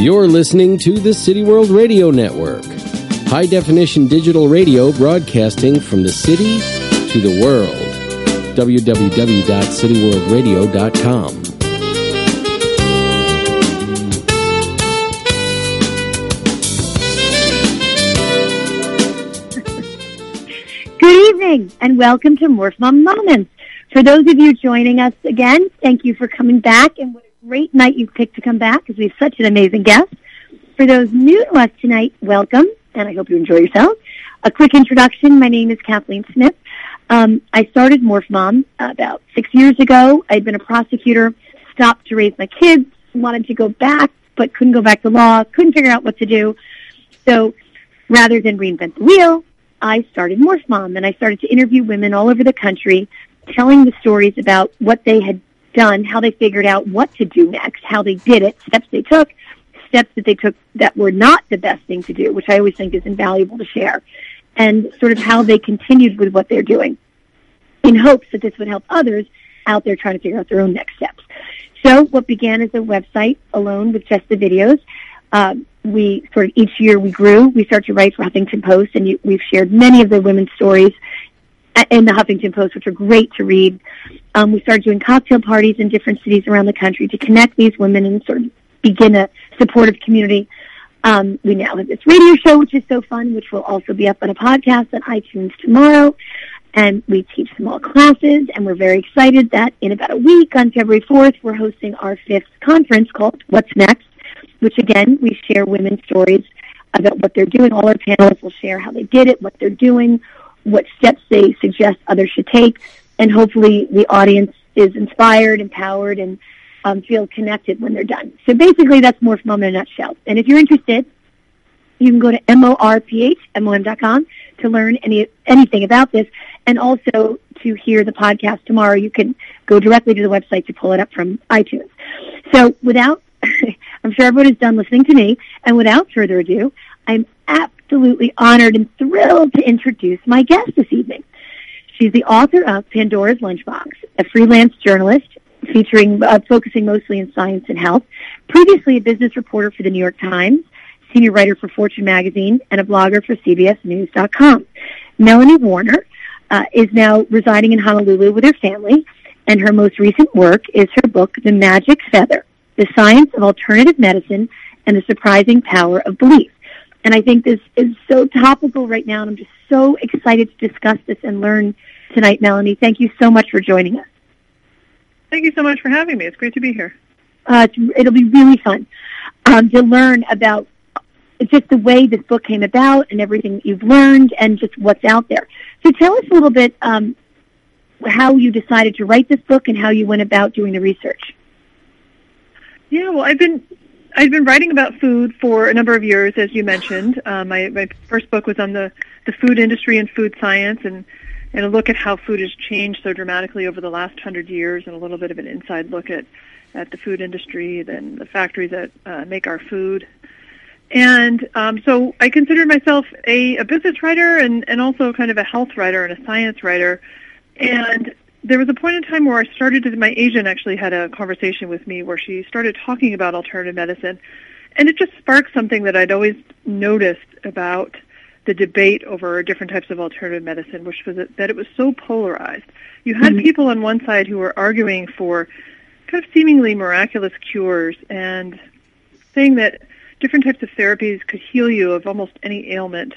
You're listening to the City World Radio Network, high definition digital radio broadcasting from the city to the world. www.cityworldradio.com. Good evening and welcome to Morph Mom Moments. For those of you joining us again, thank you for coming back and great night you picked to come back because we have such an amazing guest. For those new to us tonight, welcome and I hope you enjoy yourself. A quick introduction. My name is Kathleen Smith. Um, I started Morph Mom about six years ago. I'd been a prosecutor, stopped to raise my kids, wanted to go back, but couldn't go back to law, couldn't figure out what to do. So rather than reinvent the wheel, I started Morph Mom and I started to interview women all over the country telling the stories about what they had done, how they figured out what to do next, how they did it, steps they took, steps that they took that were not the best thing to do, which I always think is invaluable to share, and sort of how they continued with what they're doing in hopes that this would help others out there trying to figure out their own next steps. So what began as a website alone with just the videos, uh, we sort of each year we grew. We started to write for Huffington Post, and you, we've shared many of the women's stories in the Huffington Post, which are great to read. Um, we started doing cocktail parties in different cities around the country to connect these women and sort of begin a supportive community. Um, we now have this radio show, which is so fun, which will also be up on a podcast on iTunes tomorrow. And we teach small classes, and we're very excited that in about a week, on February 4th, we're hosting our fifth conference called What's Next, which again, we share women's stories about what they're doing. All our panelists will share how they did it, what they're doing, what steps they suggest others should take, and hopefully the audience is inspired, empowered, and um, feel connected when they're done. So basically, that's Morph Mom in a nutshell. And if you're interested, you can go to morphmom.com to learn any anything about this, and also to hear the podcast tomorrow. You can go directly to the website to pull it up from iTunes. So without, I'm sure everyone is done listening to me, and without further ado, I'm absolutely honored and thrilled to introduce my guest this evening. She's the author of Pandora's Lunchbox, a freelance journalist featuring uh, focusing mostly in science and health. Previously a business reporter for the New York Times, senior writer for Fortune magazine, and a blogger for CBSNews.com. Melanie Warner uh, is now residing in Honolulu with her family, and her most recent work is her book, The Magic Feather: The Science of Alternative Medicine and the Surprising Power of Belief. And I think this is so topical right now, and I'm just so excited to discuss this and learn tonight, Melanie. Thank you so much for joining us. Thank you so much for having me. It's great to be here. Uh, it'll be really fun um, to learn about just the way this book came about and everything that you've learned and just what's out there. So tell us a little bit um, how you decided to write this book and how you went about doing the research. Yeah, well, I've been I've been writing about food for a number of years, as you mentioned. Uh, my my first book was on the the food industry and food science, and and a look at how food has changed so dramatically over the last hundred years, and a little bit of an inside look at at the food industry, then the factories that uh, make our food. And um, so I consider myself a, a business writer and, and also kind of a health writer and a science writer. And there was a point in time where I started to, my agent actually had a conversation with me where she started talking about alternative medicine. And it just sparked something that I'd always noticed about the debate over different types of alternative medicine, which was that it was so polarized. You had mm-hmm. people on one side who were arguing for kind of seemingly miraculous cures and saying that different types of therapies could heal you of almost any ailment.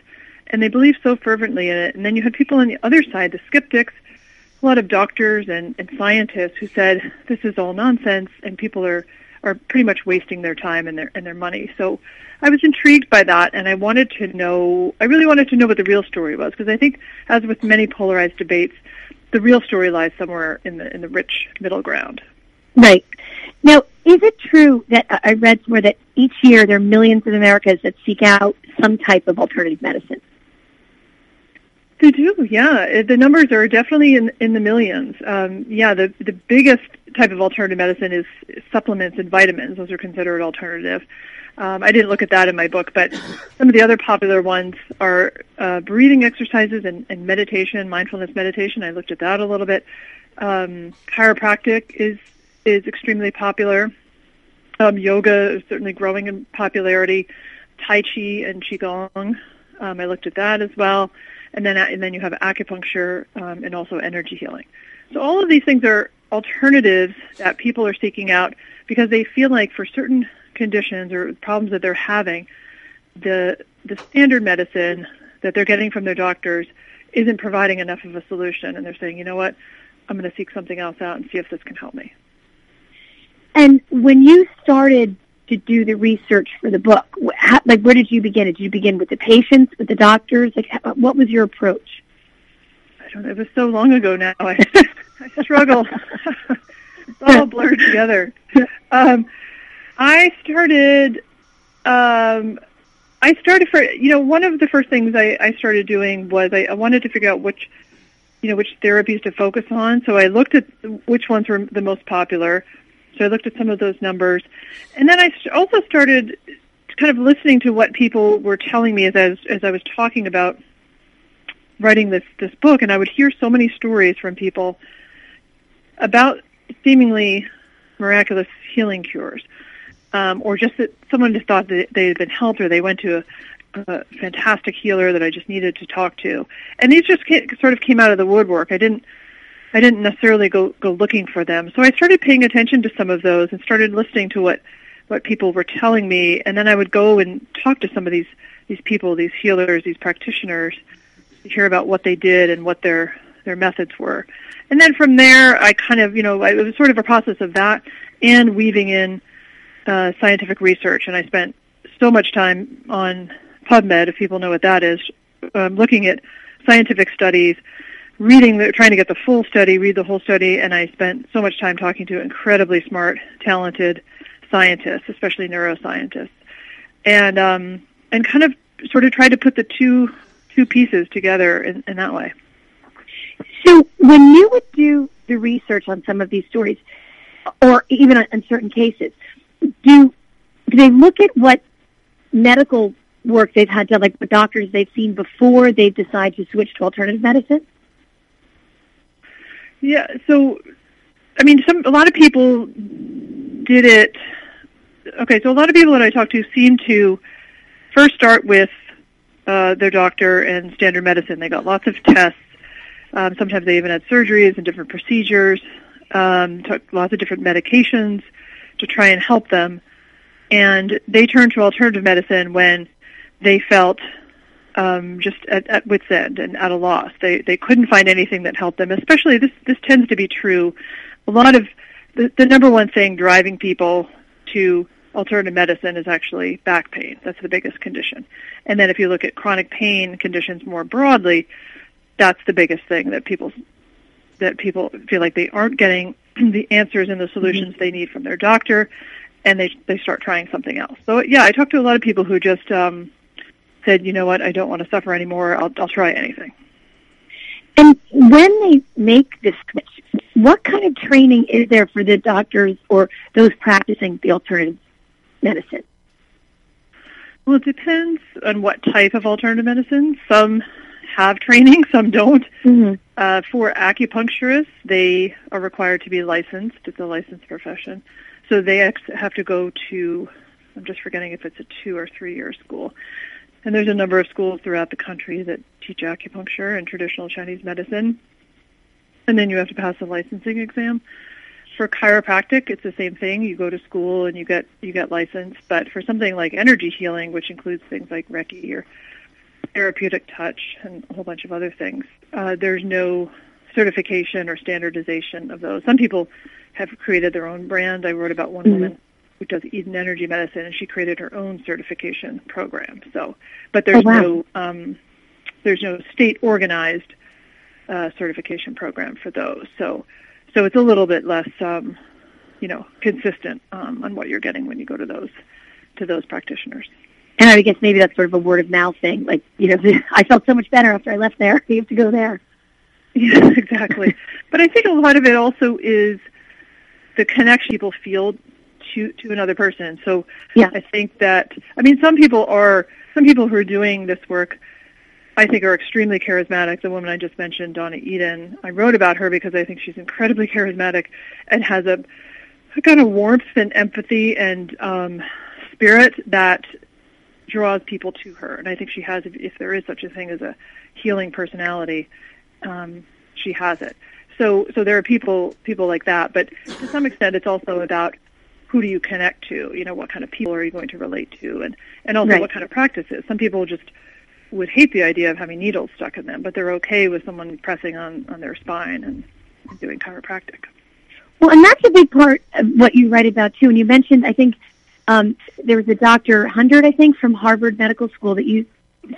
And they believed so fervently in it. And then you had people on the other side, the skeptics, a lot of doctors and, and scientists who said this is all nonsense and people are, are pretty much wasting their time and their and their money. So I was intrigued by that and I wanted to know I really wanted to know what the real story was because I think as with many polarized debates, the real story lies somewhere in the in the rich middle ground. Right. Now, is it true that I read somewhere that each year there are millions of Americans that seek out some type of alternative medicine? They do, yeah. The numbers are definitely in in the millions. Um, yeah, the the biggest type of alternative medicine is supplements and vitamins. Those are considered alternative. Um, I didn't look at that in my book, but some of the other popular ones are uh, breathing exercises and, and meditation, mindfulness meditation. I looked at that a little bit. Um, chiropractic is is extremely popular. Um, yoga is certainly growing in popularity. Tai Chi and Qigong, um, I looked at that as well. And then, and then you have acupuncture um, and also energy healing. So all of these things are alternatives that people are seeking out because they feel like for certain conditions or problems that they're having, the the standard medicine that they're getting from their doctors isn't providing enough of a solution, and they're saying, you know what, I'm going to seek something else out and see if this can help me. And when you started to do the research for the book, how, like where did you begin? Did you begin with the patients, with the doctors? Like, what was your approach? I don't know. It was so long ago now. I, I struggle. it's all blurred together. Um, I started. Um, I started for you know one of the first things I, I started doing was I, I wanted to figure out which you know which therapies to focus on. So I looked at which ones were the most popular. So I looked at some of those numbers, and then I also started kind of listening to what people were telling me as as, as I was talking about writing this this book, and I would hear so many stories from people about seemingly miraculous healing cures, um, or just that someone just thought that they had been helped, or they went to a, a fantastic healer that I just needed to talk to, and these just came, sort of came out of the woodwork. I didn't I didn't necessarily go go looking for them. So I started paying attention to some of those and started listening to what what people were telling me, and then I would go and talk to some of these these people, these healers, these practitioners, to hear about what they did and what their their methods were. And then from there, I kind of, you know, it was sort of a process of that and weaving in uh, scientific research. And I spent so much time on PubMed, if people know what that is, um, looking at scientific studies, reading, the, trying to get the full study, read the whole study, and I spent so much time talking to incredibly smart, talented scientists, especially neuroscientists, and um, and kind of sort of tried to put the two two pieces together in, in that way. So when you would do the research on some of these stories, or even on certain cases, do do they look at what medical work they've had done, like what doctors they've seen before they decide to switch to alternative medicine? Yeah, so I mean, some a lot of people did it. Okay, so a lot of people that I talk to seem to first start with uh, their doctor and standard medicine. They got lots of tests. Um, sometimes they even had surgeries and different procedures. Um, took lots of different medications to try and help them, and they turned to alternative medicine when they felt um, just at, at wit's end and at a loss. They they couldn't find anything that helped them. Especially this this tends to be true. A lot of the, the number one thing driving people to alternative medicine is actually back pain. That's the biggest condition. And then if you look at chronic pain conditions more broadly, that's the biggest thing that people that people feel like they aren't getting the answers and the solutions mm-hmm. they need from their doctor and they they start trying something else. So yeah, I talked to a lot of people who just um said, you know what, I don't want to suffer anymore. I'll, I'll try anything. And when they make this switch, what kind of training is there for the doctors or those practicing the alternative medicine? Well, it depends on what type of alternative medicine. Some have training, some don't. Mm-hmm. Uh, for acupuncturists, they are required to be licensed. It's a licensed profession. So they have to go to, I'm just forgetting if it's a two or three year school. And there's a number of schools throughout the country that teach acupuncture and traditional Chinese medicine. And then you have to pass a licensing exam. For chiropractic, it's the same thing. You go to school and you get you get licensed. But for something like energy healing, which includes things like Reiki or therapeutic touch and a whole bunch of other things, uh, there's no certification or standardization of those. Some people have created their own brand. I wrote about one mm-hmm. woman who does Eden Energy Medicine, and she created her own certification program. So, but there's oh, wow. no um, there's no state organized uh, certification program for those. So, so it's a little bit less, um, you know, consistent um, on what you're getting when you go to those to those practitioners. And I guess maybe that's sort of a word of mouth thing. Like, you know, I felt so much better after I left there. You have to go there. Yeah, exactly. but I think a lot of it also is the connection people feel to to another person. So yeah. I think that I mean some people are some people who are doing this work I think are extremely charismatic. The woman I just mentioned, Donna Eden, I wrote about her because I think she's incredibly charismatic and has a a kind of warmth and empathy and um, spirit that draws people to her. And I think she has, if, if there is such a thing as a healing personality, um, she has it. So, so there are people, people like that. But to some extent, it's also about who do you connect to? You know, what kind of people are you going to relate to, and and also Right. what kind of practices. Some people just would hate the idea of having needles stuck in them, but they're okay with someone pressing on on their spine and doing chiropractic. Well, and that's a big part of what you write about too. And you mentioned, I think, um, there was a Dr. Hundert, I think, from Harvard Medical School that you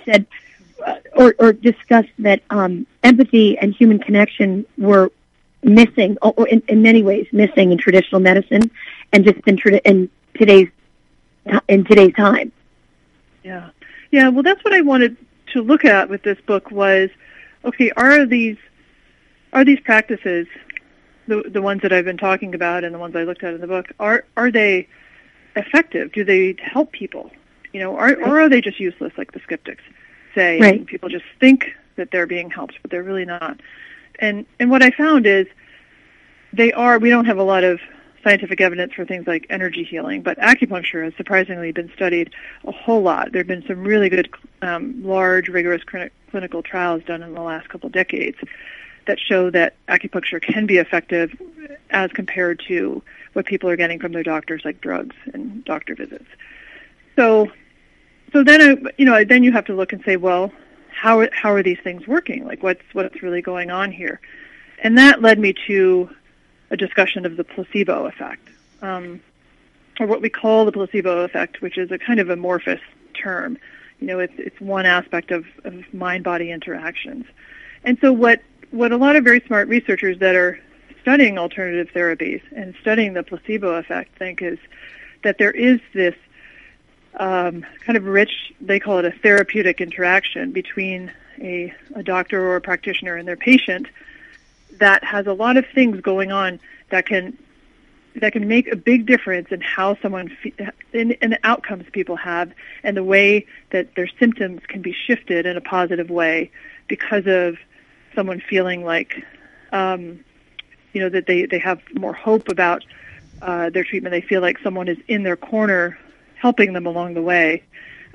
said uh, or, or discussed that um, empathy and human connection were missing, or, or in, in many ways missing in traditional medicine, and just in, in today's in today's time. Yeah, yeah. Well, that's what I wanted to look at with this book was, okay, are these are these practices the the ones that I've been talking about and the ones I looked at in the book are are they effective? Do they help people? You know, are, or are they just useless, like the skeptics say? Right. People just think that they're being helped, but they're really not. And and what I found is they are. We don't have a lot of scientific evidence for things like energy healing, but acupuncture has surprisingly been studied a whole lot. There have been some really good, um, large, rigorous clini- clinical trials done in the last couple decades that show that acupuncture can be effective as compared to what people are getting from their doctors, like drugs and doctor visits. So, so then, I, you know, then you have to look and say, well, how how are these things working? Like, what's what's really going on here? And that led me to a discussion of the placebo effect, um, or what we call the placebo effect, which is a kind of amorphous term. You know, it's it's one aspect of, of mind-body interactions. And so, what what a lot of very smart researchers that are studying alternative therapies and studying the placebo effect think is that there is this um, kind of rich, they call it a therapeutic interaction between a, a doctor or a practitioner and their patient that has a lot of things going on that can that can make a big difference in how someone fe- in, in the outcomes people have and the way that their symptoms can be shifted in a positive way because of someone feeling like um, you know that they they have more hope about uh, their treatment. They feel like someone is in their corner helping them along the way.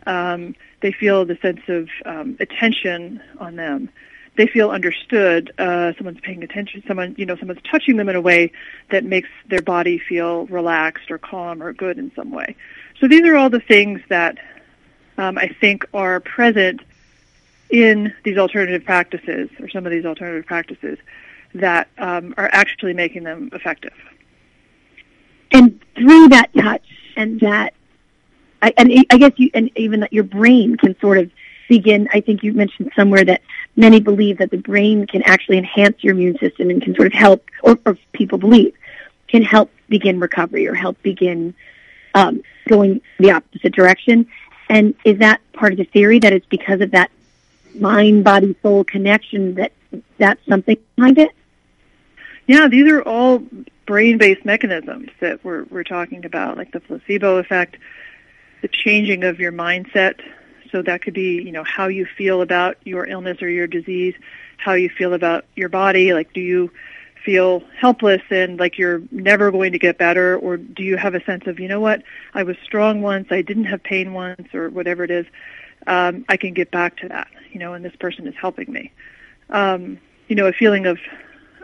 Um, they feel the sense of um, attention on them. They feel understood. Uh, someone's paying attention. Someone, you know, someone's touching them in a way that makes their body feel relaxed or calm or good in some way. So these are all the things that um, I think are present in these alternative practices, or some of these alternative practices, that um, are actually making them effective. and through that touch and that I, and I guess you and even that your brain can sort of begin I think you mentioned somewhere that many believe that the brain can actually enhance your immune system and can sort of help or, or people believe can help begin recovery or help begin um, going the opposite direction and is that part of the theory that it's because of that mind body soul connection that that's something behind it Yeah, these are all brain-based mechanisms that we're we're talking about, like the placebo effect, the changing of your mindset. So that could be, you know, how you feel about your illness or your disease, how you feel about your body. Like, do you feel helpless and like you're never going to get better, or do you have a sense of, you know what, I was strong once, I didn't have pain once, or whatever it is. Um, I can get back to that, you know, and this person is helping me. Um, you know, a feeling of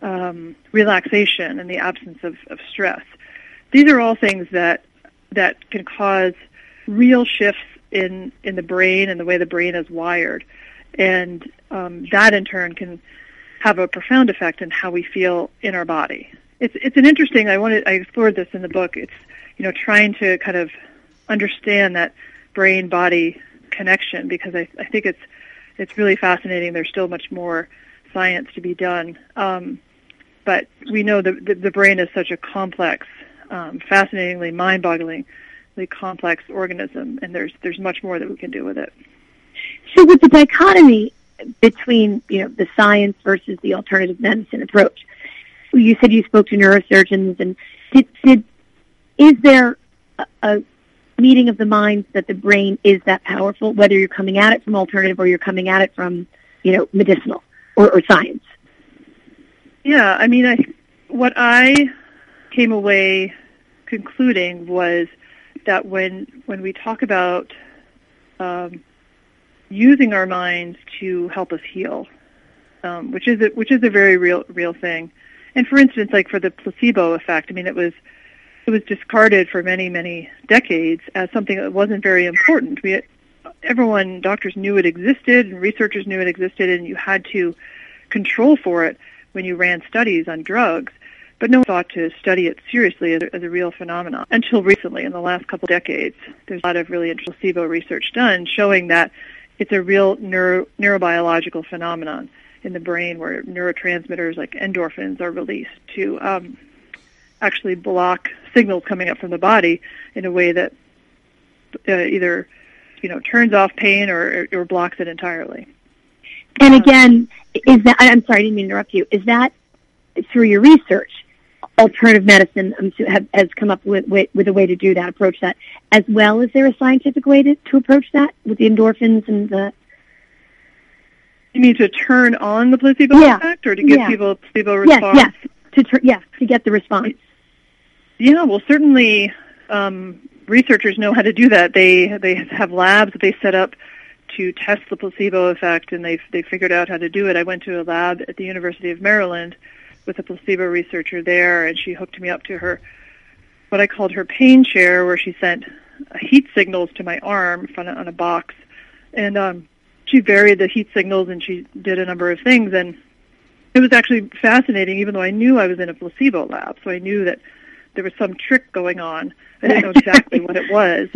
um, relaxation and the absence of, of stress. These are all things that that can cause real shifts in in the brain and the way the brain is wired, and um, that in turn can have a profound effect on how we feel in our body. It's it's an interesting. I wanted I explored this in the book. It's you know trying to kind of understand that brain body connection because I, I think it's it's really fascinating. There's still much more science to be done. Um, but we know the, the, the brain is such a complex, um, fascinatingly complex organism, and there's there's much more that we can do with it. So with the dichotomy between, you know, the science versus the alternative medicine approach, you said you spoke to neurosurgeons and did, did is there a, a meeting of the minds that the brain is that powerful, whether you're coming at it from alternative or you're coming at it from, you know, medicinal or, or science? Yeah, I mean, I what I came away concluding was that when when we talk about um, using our minds to help us heal, um, which is a, which is a very real real thing. And for instance, like for the placebo effect, I mean, it was it was discarded for many many decades as something that wasn't very important. We everyone doctors knew it existed and researchers knew it existed, and you had to control for it when you ran studies on drugs but no one thought to study it seriously as a, as a real phenomenon until recently, in the last couple of decades. There's a lot of really interesting placebo research done showing that it's a real neuro, neurobiological phenomenon in the brain where neurotransmitters like endorphins are released to um, actually block signals coming up from the body in a way that uh, either you know turns off pain or, or blocks it entirely. And again, is that I'm sorry, I didn't mean to interrupt you. Is that through your research? Alternative medicine um, have, has come up with, with, with a way to do that, approach that, as well as there a scientific way to, to approach that with the endorphins and the. You mean to turn on the placebo yeah. effect, or to give yeah. people a placebo response? Yes, yes, to tur- yes, to get the response. Yeah, well, certainly um, researchers know how to do that. They they have labs that they set up to test the placebo effect, and they've they figured out how to do it. I went to a lab at the University of Maryland with a placebo researcher there, and she hooked me up to her what I called her pain chair, where she sent heat signals to my arm on a, on a box, and um, she varied the heat signals, and she did a number of things, and it was actually fascinating. Even though I knew I was in a placebo lab, so I knew that there was some trick going on. I didn't know exactly what it was.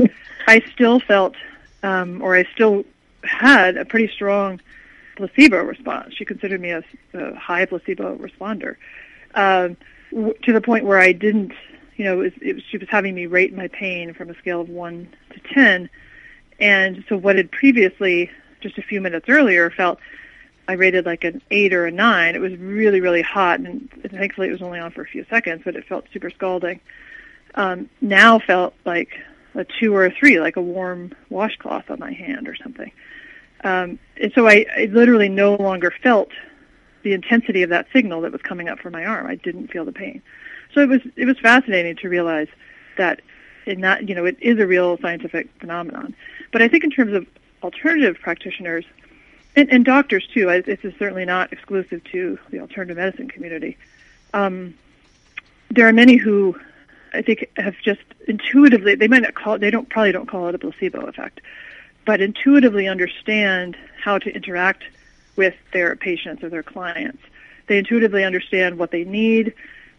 I still felt, um, or I still had a pretty strong placebo response. She considered me a, a high placebo responder, um, w- to the point where I didn't, you know, it was, it was, she was having me rate my pain from a scale of one to ten, and so what had previously, just a few minutes earlier, felt I rated like an eight or a nine. It was really, really hot, and thankfully it was only on for a few seconds, but it felt super scalding. Um, now felt like a two or a three, like a warm washcloth on my hand or something. Um, and so I, I literally no longer felt the intensity of that signal that was coming up from my arm. I didn't feel the pain. So it was it was fascinating to realize that in that you know it is a real scientific phenomenon. But I think in terms of alternative practitioners and, and doctors too, I, this is certainly not exclusive to the alternative medicine community. Um, there are many who I think have just intuitively they might not call it, they don't probably don't call it a placebo effect, but intuitively understand how to interact with their patients or their clients. They intuitively understand what they need,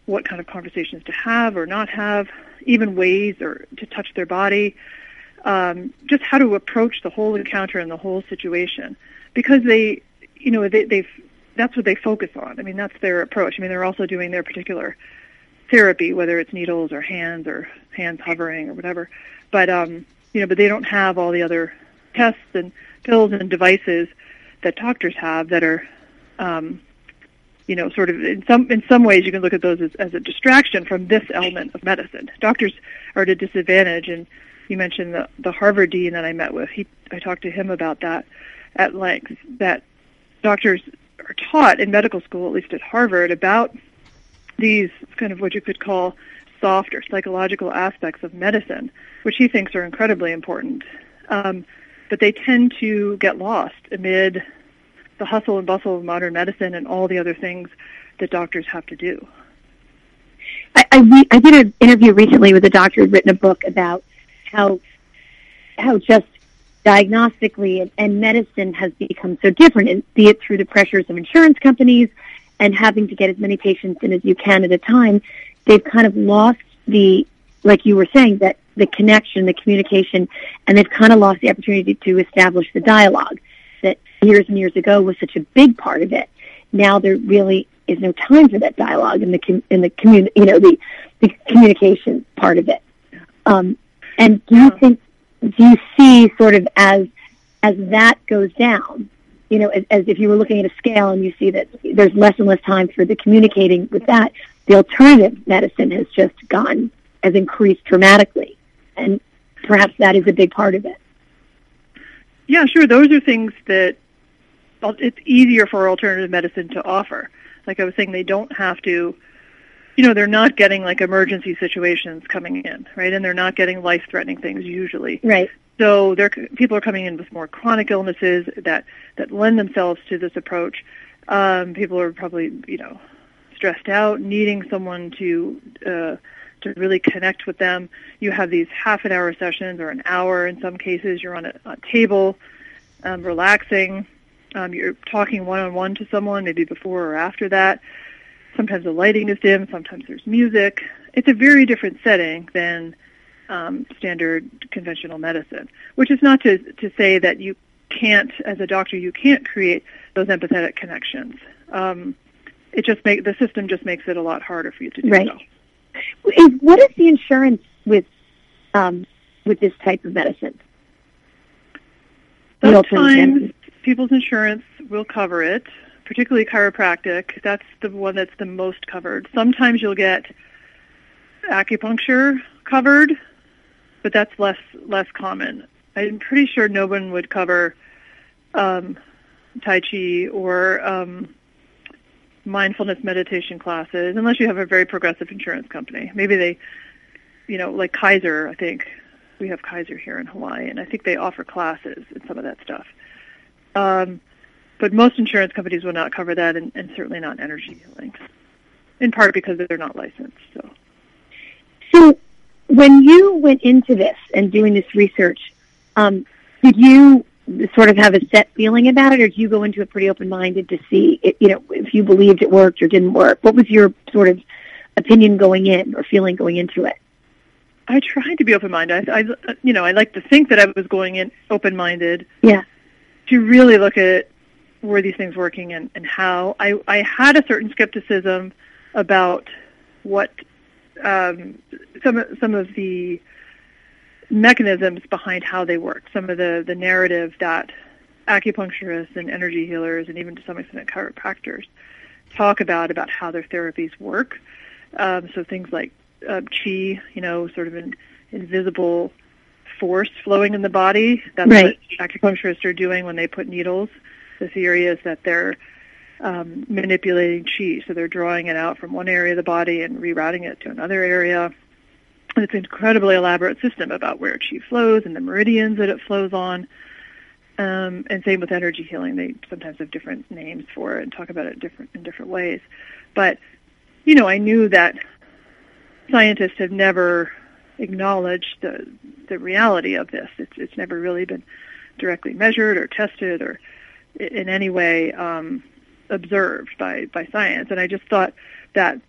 what kind of conversations to have or not have, even ways or to touch their body, um, just how to approach the whole encounter and the whole situation, because they, you know, they, they've that's what they focus on. I mean, that's their approach. I mean, they're also doing their particular therapy, whether it's needles or hands or hands hovering or whatever. But um, you know, but they don't have all the other tests and pills and devices that doctors have that are, um, you know, sort of in some in some ways you can look at those as, as a distraction from this element of medicine. Doctors are at a disadvantage, and you mentioned the the Harvard dean that I met with. He I talked to him about that at length. That doctors are taught in medical school, at least at Harvard, about these kind of what you could call soft or psychological aspects of medicine, which he thinks are incredibly important. Um, but they tend to get lost amid the hustle and bustle of modern medicine and all the other things that doctors have to do. I, I, re- I did an interview recently with a doctor who'd written a book about how how just diagnostically and, and medicine has become so different, and be it through the pressures of insurance companies and having to get as many patients in as you can at a time, they've kind of lost the, like you were saying, that the connection, the communication, and they've kind of lost the opportunity to establish the dialogue that years and years ago was such a big part of it. Now there really is no time for that dialogue in the in the commun you know the the communication part of it. Um, and do you think do you see sort of as as that goes down, you know, as, as if you were looking at a scale and you see that there's less and less time for the communicating with that, the alternative medicine has just gone has increased dramatically and perhaps that is a big part of it. Yeah, sure. Those are things that it's easier for alternative medicine to offer. Like I was saying, they don't have to you know, they're not getting like emergency situations coming in, right? And they're not getting life-threatening things usually. Right. So they're, people are coming in with more chronic illnesses that, that lend themselves to this approach. Um, people are probably, you know, stressed out, needing someone to, uh, to really connect with them. You have these half an hour sessions or an hour in some cases. You're on a, a table, um, relaxing. Um, you're talking one on one to someone, maybe before or after that. Sometimes the lighting is dim. Sometimes there's music. It's a very different setting than um, standard conventional medicine. Which is not to to say that you can't, as a doctor, you can't create those empathetic connections. Um, it just make the system just makes it a lot harder for you to do right. so. Is, what is the insurance with um, with this type of medicine? Sometimes people's insurance will cover it, particularly chiropractic. That's the one that's the most covered. Sometimes you'll get acupuncture covered, but that's less less common. I'm pretty sure no one would cover um, Tai Chi or um, mindfulness meditation classes unless you have a very progressive insurance company. Maybe they, you know, like Kaiser, I think. We have Kaiser here in Hawaii, and I think they offer classes and some of that stuff. Um, but most insurance companies will not cover that, and, and certainly not energy healing, in part because they're not licensed. So, so when you went into this and doing this research, um, did you sort of have a set feeling about it, or do you go into it pretty open-minded to see, it, you know, if you believed it worked or didn't work? What was your sort of opinion going in or feeling going into it? I tried to be open-minded. I, I, you know, I like to think that I was going in open-minded. Yeah. To really look at were these things working and, and how. I, I had a certain skepticism about what um, some some of the mechanisms behind how they work. Some of the the narrative that acupuncturists and energy healers and even to some extent chiropractors talk about about how their therapies work. Um, so things like uh, chi, you know, sort of an invisible force flowing in the body. That's right. what acupuncturists are doing when they put needles. The theory is that they're um, manipulating chi, so they're drawing it out from one area of the body and rerouting it to another area. It's an incredibly elaborate system about where chi flows and the meridians that it flows on. Um, and same with energy healing. They sometimes have different names for it and talk about it different in different ways. But you know, I knew that scientists have never acknowledged the the reality of this. It's it's never really been directly measured or tested or in any way um, observed by by science. And I just thought that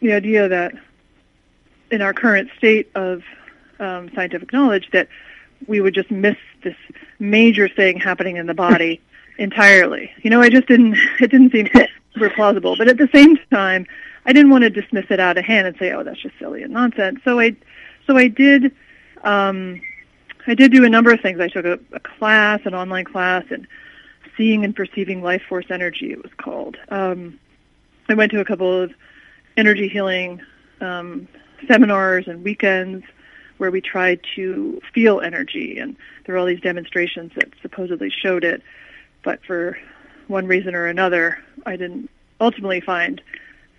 the idea that in our current state of um, scientific knowledge that we would just miss this major thing happening in the body entirely. You know, I just didn't. It didn't seem super plausible. But at the same time, I didn't want to dismiss it out of hand and say, "Oh, that's just silly and nonsense." So I, so I did. Um, I did do a number of things. I took a, a class, an online class, and seeing and perceiving life force energy. It was called. Um, I went to a couple of energy healing um, seminars and weekends where we tried to feel energy, and there were all these demonstrations that supposedly showed it, but for one reason or another, I didn't ultimately find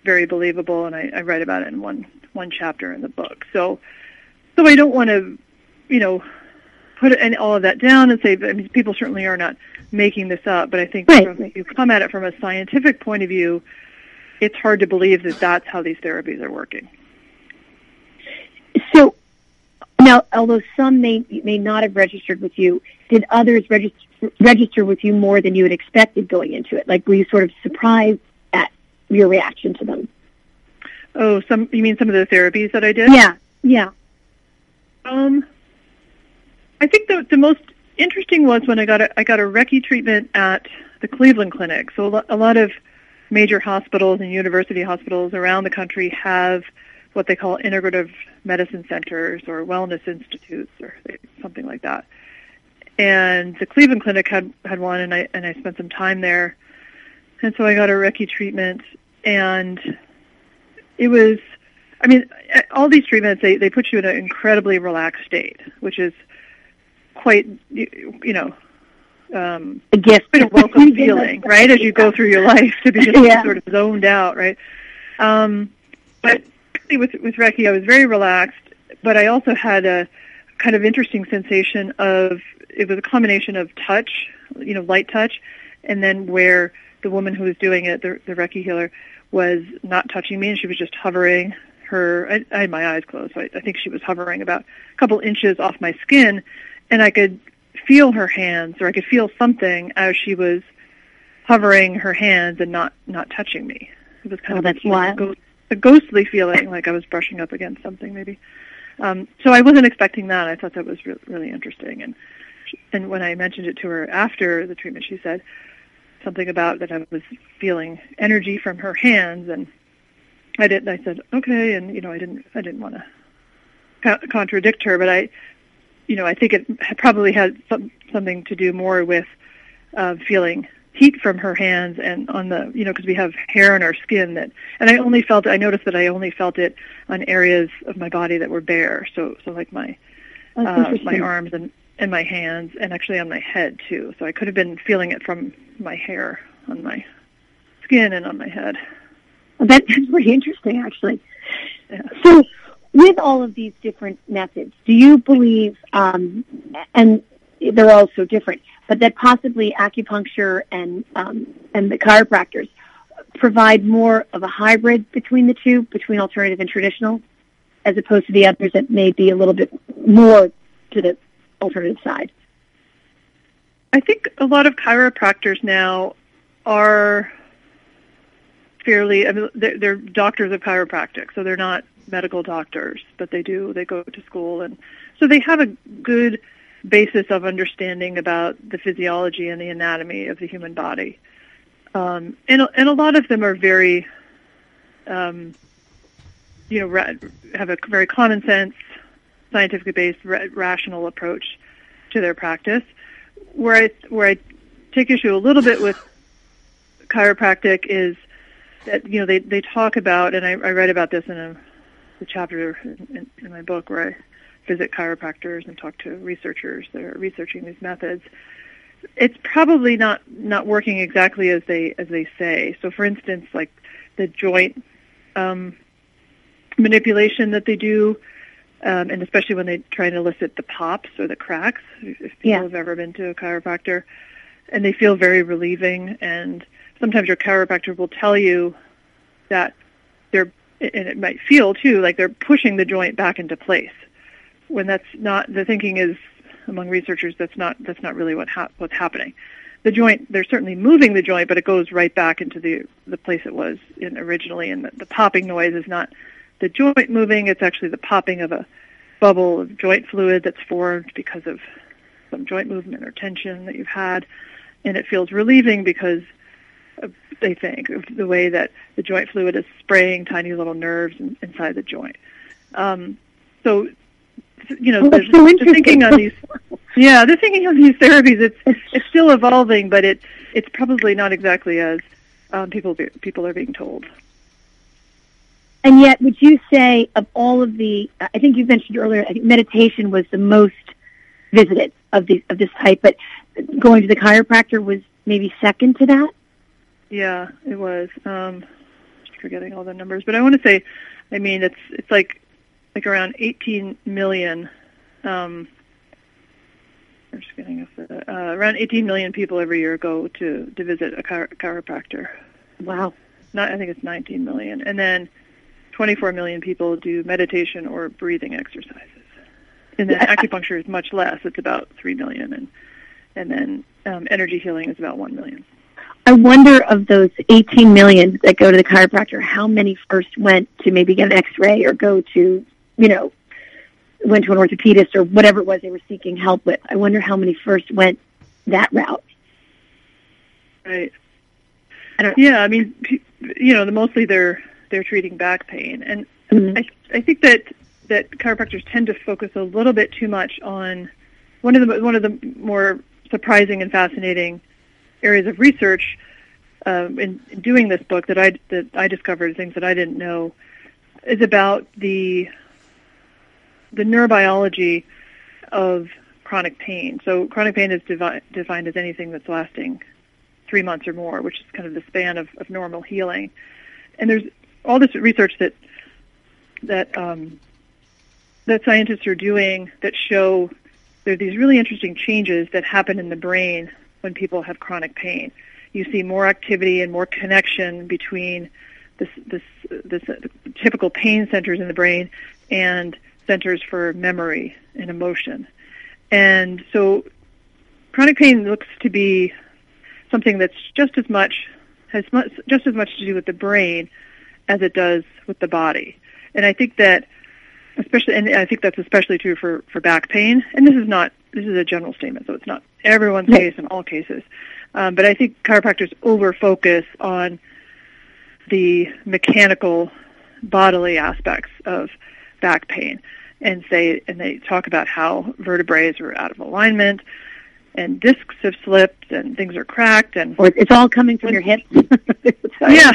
very believable, and I, I write about it in one one chapter in the book. So, so I don't want to, you know, put any, all of that down and say. I mean, people certainly are not making this up, but I think right. from, if you come at it from a scientific point of view, it's hard to believe that that's how these therapies are working. So now, although some may may not have registered with you, did others register register with you more than you had expected going into it? Like, were you sort of surprised at your reaction to them? Oh, some you mean some of the therapies that I did? Yeah, yeah. Um, I think the the most interesting was when I got a I got a Reiki treatment at the Cleveland Clinic. So a lot of major hospitals and university hospitals around the country have what they call integrative medicine centers or wellness institutes or something like that. And the Cleveland Clinic had had one, and I and I spent some time there, and so I got a Reiki treatment, and it was, I mean, all these treatments they they put you in an incredibly relaxed state, which is quite, you, you know, um, a gift, quite a welcome feeling, right, as you go through your life to be just yeah. sort of zoned out, right. Um, but with with Reiki, I was very relaxed, but I also had a kind of interesting sensation of it was a combination of touch, you know, light touch, and then where the woman who was doing it, the, the Reiki healer, was not touching me, and she was just hovering her. I, I had my eyes closed, so I, I think she was hovering about a couple inches off my skin, and I could feel her hands, or I could feel something as she was hovering her hands and not not touching me. It was kind oh, of that's like wild. A, ghostly feeling, like I was brushing up against something, maybe. Um, so I wasn't expecting that. I thought that was re- really interesting, and and when I mentioned it to her after the treatment, she said something about that I was feeling energy from her hands, and I didn't. I said okay, and you know, I didn't. I didn't want to co- contradict her, but I, you know, I think it probably had some, something to do more with uh, feeling heat from her hands and on the you know because we have hair on our skin that and I only felt I noticed that I only felt it on areas of my body that were bare. So so like my uh, my arms and and my hands and actually on my head too. So I could have been feeling it from my hair on my skin and on my head. That's pretty interesting actually. Yeah. so with all of these different methods do you believe um, and they're all so different but that possibly acupuncture and um, and the chiropractors provide more of a hybrid between the two, between alternative and traditional, as opposed to the others that may be a little bit more to the alternative side. I think a lot of chiropractors now are fairly. I mean, they're, they're doctors of chiropractic, so they're not medical doctors, but they do. They go to school, and so they have a good basis of understanding about the physiology and the anatomy of the human body. Um, and, and a lot of them are very, um, you know, ra- have a very common sense, scientifically based, ra- rational approach to their practice. Where I where I take issue a little bit with chiropractic is that you know they they talk about, and I, I write about this in a chapter in, in my book where I visit chiropractors and talk to researchers that are researching these methods it's probably not not working exactly as they as they say so for instance like the joint um, manipulation that they do um, and especially when they try to elicit the pops or the cracks if people Yeah. have ever been to a chiropractor and they feel very relieving and sometimes your chiropractor will tell you that they're and it might feel too like they're pushing the joint back into place when that's not the thinking is among researchers that's not that's not really what hap- what's happening. The joint they're certainly moving the joint, but it goes right back into the the place it was in originally. And the, the popping noise is not the joint moving; it's actually the popping of a bubble of joint fluid that's formed because of some joint movement or tension that you've had, and it feels relieving because they think of the way that the joint fluid is spraying tiny little nerves in, inside the joint. Um, so you know, Oh, that's the, so the interesting. thinking on these, yeah, the thinking on these therapies, it's it's still evolving, but it it's probably not exactly as um, people be, people are being told. And yet, would you say of all of the, I think you mentioned earlier, I think meditation was the most visited of the of this type, but going to the chiropractor was maybe second to that. Yeah, it was. Um, forgetting all the numbers, but I want to say, I mean, it's it's like like around 18 million. Um, I'm just getting off the, uh, around 18 million people every year go to to visit a chiro- chiropractor. Wow. Not, I think it's 19 million, and then 24 million people do meditation or breathing exercises. And then acupuncture is much less; it's about three million, and and then um, energy healing is about one million. I wonder of those 18 million that go to the chiropractor, how many first went to maybe get an X-ray or go to, you know, went to an orthopedist or whatever it was they were seeking help with. I wonder how many first went that route. Right. I don't Yeah, I mean, you know, the, mostly they're they're treating back pain, and Mhm. I I think that that chiropractors tend to focus a little bit too much on one of the one of the more surprising and fascinating areas of research um, in, in doing this book that I that I discovered things that I didn't know is about the the neurobiology of chronic pain. So chronic pain is devi- defined as anything that's lasting three months or more, which is kind of the span of, of normal healing. And there's all this research that that um, that scientists are doing that show there are these really interesting changes that happen in the brain when people have chronic pain. You see more activity and more connection between this, this, this uh, typical pain centers in the brain and centers for memory and emotion. And so chronic pain looks to be something that's just as much has much, just as much to do with the brain as it does with the body. And I think that especially and I think that's especially true for for back pain. And this is not this is a general statement, so it's not everyone's case in all cases. Um, but I think chiropractors over focus on the mechanical bodily aspects of back pain and say and they talk about how vertebrae are out of alignment and discs have slipped and things are cracked and or it's all coming from your hips. yeah.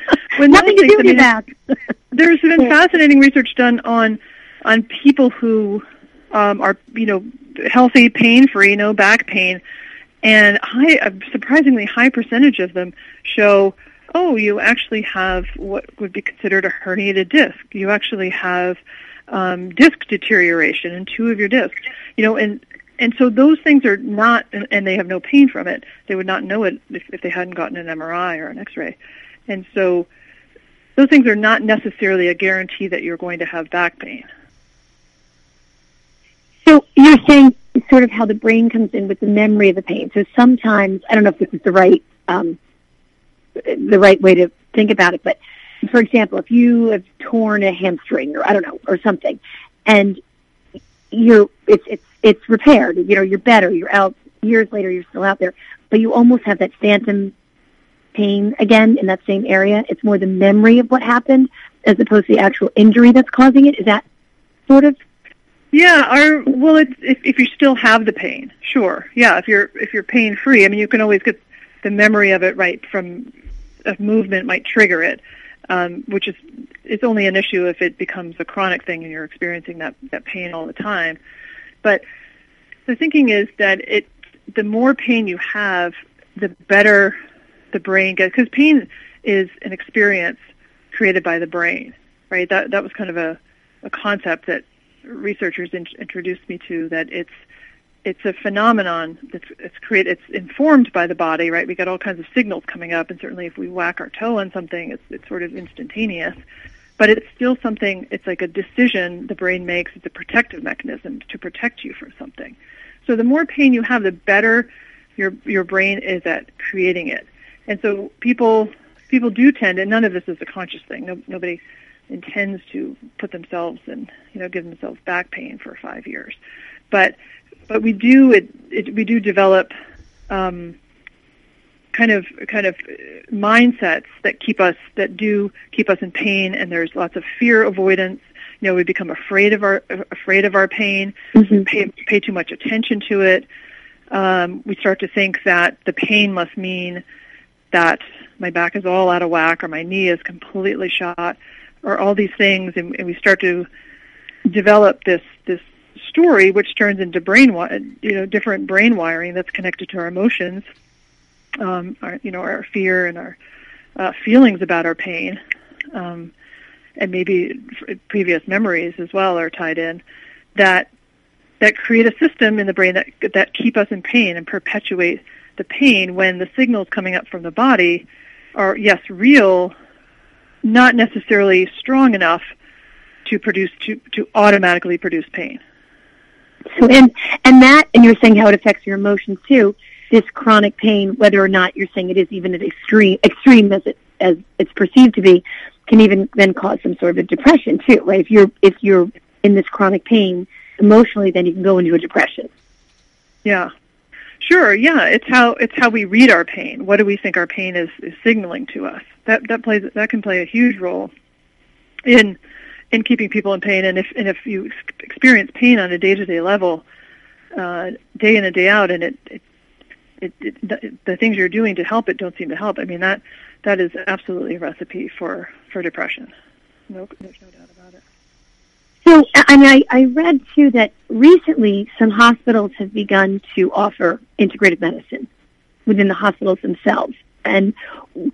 when Nothing to do with that. there's been fascinating research done on on people who um, are you know healthy, pain free, no back pain, and high, a surprisingly high percentage of them show oh, you actually have what would be considered a herniated disc. You actually have um, disc deterioration in two of your discs. You know, and and so those things are not, and they have no pain from it. They would not know it if, if they hadn't gotten an MRI or an X-ray. And so those things are not necessarily a guarantee that you're going to have back pain. So you're saying sort of how the brain comes in with the memory of the pain. So sometimes I don't know if this is the right um, the right way to think about it, but for example, if you have torn a hamstring or I don't know or something, and you're it's it's it's repaired. You know, you're better. You're out years later. You're still out there, but you almost have that phantom pain again in that same area. It's more the memory of what happened as opposed to the actual injury that's causing it. Is that sort of? Yeah. Our well, it's, if if you still have the pain, sure. Yeah. If you're if you're pain free, I mean, you can always get the memory of it right from a movement might trigger it. Um, which is it's only an issue if it becomes a chronic thing and you're experiencing that that pain all the time. But the thinking is that it the more pain you have, the better the brain gets because pain is an experience created by the brain, right? That that was kind of a, a concept that researchers in, introduced me to. That it's it's a phenomenon that's it's created it's informed by the body, right? We got all kinds of signals coming up, and certainly if we whack our toe on something, it's it's sort of instantaneous. But it's still something. It's like a decision the brain makes. It's a protective mechanism to protect you from something. So the more pain you have, the better your your brain is at creating it. And so people people do tend, and none of this is a conscious thing. No, nobody intends to put themselves and you know give themselves back pain for five years, but but we do it, it we do develop um, kind of kind of mindsets that keep us that do keep us in pain, and there's lots of fear avoidance. You know, we become afraid of our afraid of our pain, mm-hmm. pay pay too much attention to it. Um, we start to think that the pain must mean that my back is all out of whack or my knee is completely shot or all these things and, and we start to develop this this story which turns into brain you know different brain wiring that's connected to our emotions um our you know our fear and our uh, feelings about our pain um and maybe previous memories as well are tied in that that create a system in the brain that that keep us in pain and perpetuate the pain when the signals coming up from the body are, yes, real, not necessarily strong enough to produce to, to automatically produce pain. So and and that and you're saying how it affects your emotions too. This chronic pain, whether or not you're saying it is even as extreme extreme as it as it's perceived to be, can even then cause some sort of a depression too, right? If you're if you're in this chronic pain emotionally, then you can go into a depression. Yeah, Sure, yeah, it's how it's how we read our pain. What do we think our pain is, is signaling to us? That that plays that can play a huge role in in keeping people in pain. And if and if you experience pain on a day to day level, uh, day in and day out, and it, it it, it, the, things you're doing to help it don't seem to help. I mean that that is absolutely a recipe for for depression. No, there's no doubt about it. So, I mean, I, I read too that recently some hospitals have begun to offer integrative medicine within the hospitals themselves. And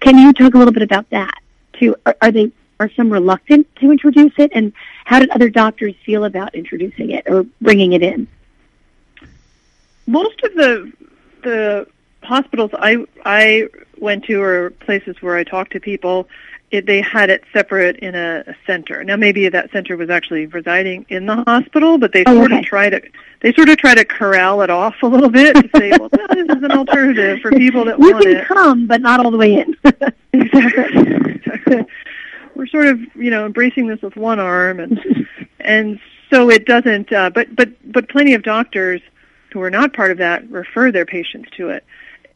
can you talk a little bit about that too? Are, are they are some reluctant to introduce it? And how did other doctors feel about introducing it or bringing it in? Most of the the hospitals I I went to or places where I talked to people, it, they had it separate in a, a center. Now maybe that center was actually residing in the hospital, but they Oh, sort okay. of try to they sort of try to corral it off a little bit to say, well, no, this is an alternative for people that you want can come, but not all the way in. exactly. We're sort of, you know, embracing this with one arm, and and so it doesn't. Uh, but but but plenty of doctors who are not part of that refer their patients to it,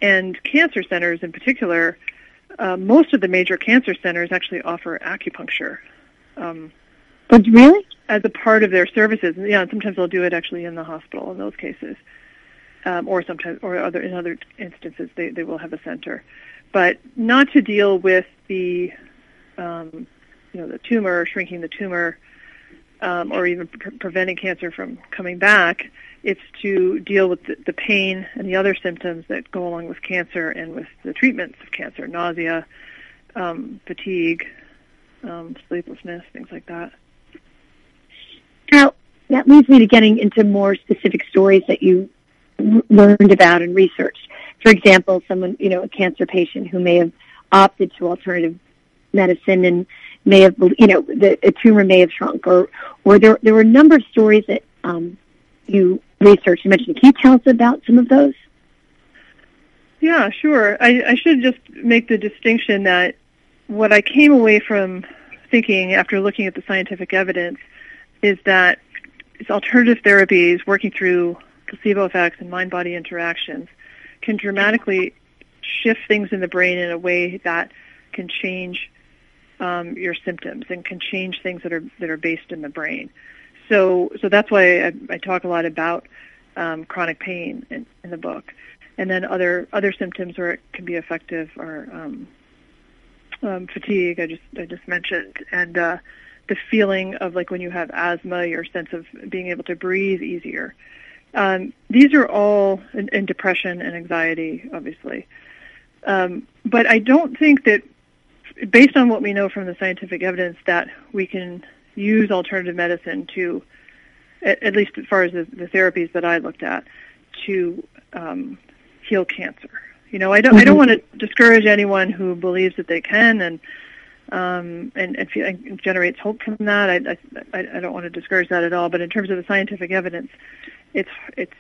and cancer centers in particular. Uh, most of the major cancer centers actually offer acupuncture um, but really? as a part of their services. Yeah, and sometimes they'll do it actually in the hospital in those cases, um, or sometimes, or other in other instances they they will have a center, but not to deal with the, um, you know, the tumor, shrinking the tumor, um, or even pre- preventing cancer from coming back. It's to deal with the, the pain and the other symptoms that go along with cancer and with the treatments of cancer, nausea, um, fatigue, um, sleeplessness, things like that. Now, that leads me to getting into more specific stories that you learned about and researched. For example, someone, you know, a cancer patient who may have opted to alternative medicine and may have, you know, the a tumor may have shrunk, or or there there were a number of stories that um, you researched. You mentioned. Can you tell us about some of those? Yeah, sure. I, I should just make the distinction that what I came away from thinking after looking at the scientific evidence is that these alternative therapies working through placebo effects and mind-body interactions can dramatically shift things in the brain in a way that can change um, your symptoms and can change things that are that are based in the brain. So so that's why I, I talk a lot about um, chronic pain in, in the book and then other other symptoms where it can be effective are um, um, fatigue. I just I just mentioned, and uh, the feeling of like when you have asthma, your sense of being able to breathe easier. Um, these are all in, and depression and anxiety, obviously. Um, but I don't think that, based on what we know from the scientific evidence, that we can use alternative medicine to, at, at least as far as the, the therapies that I looked at, to um, heal cancer. You know, I don't I don't want to discourage anyone who believes that they can and um, and, and, feel, and generates hope from that. I, I I don't want to discourage that at all. But in terms of the scientific evidence, it's it's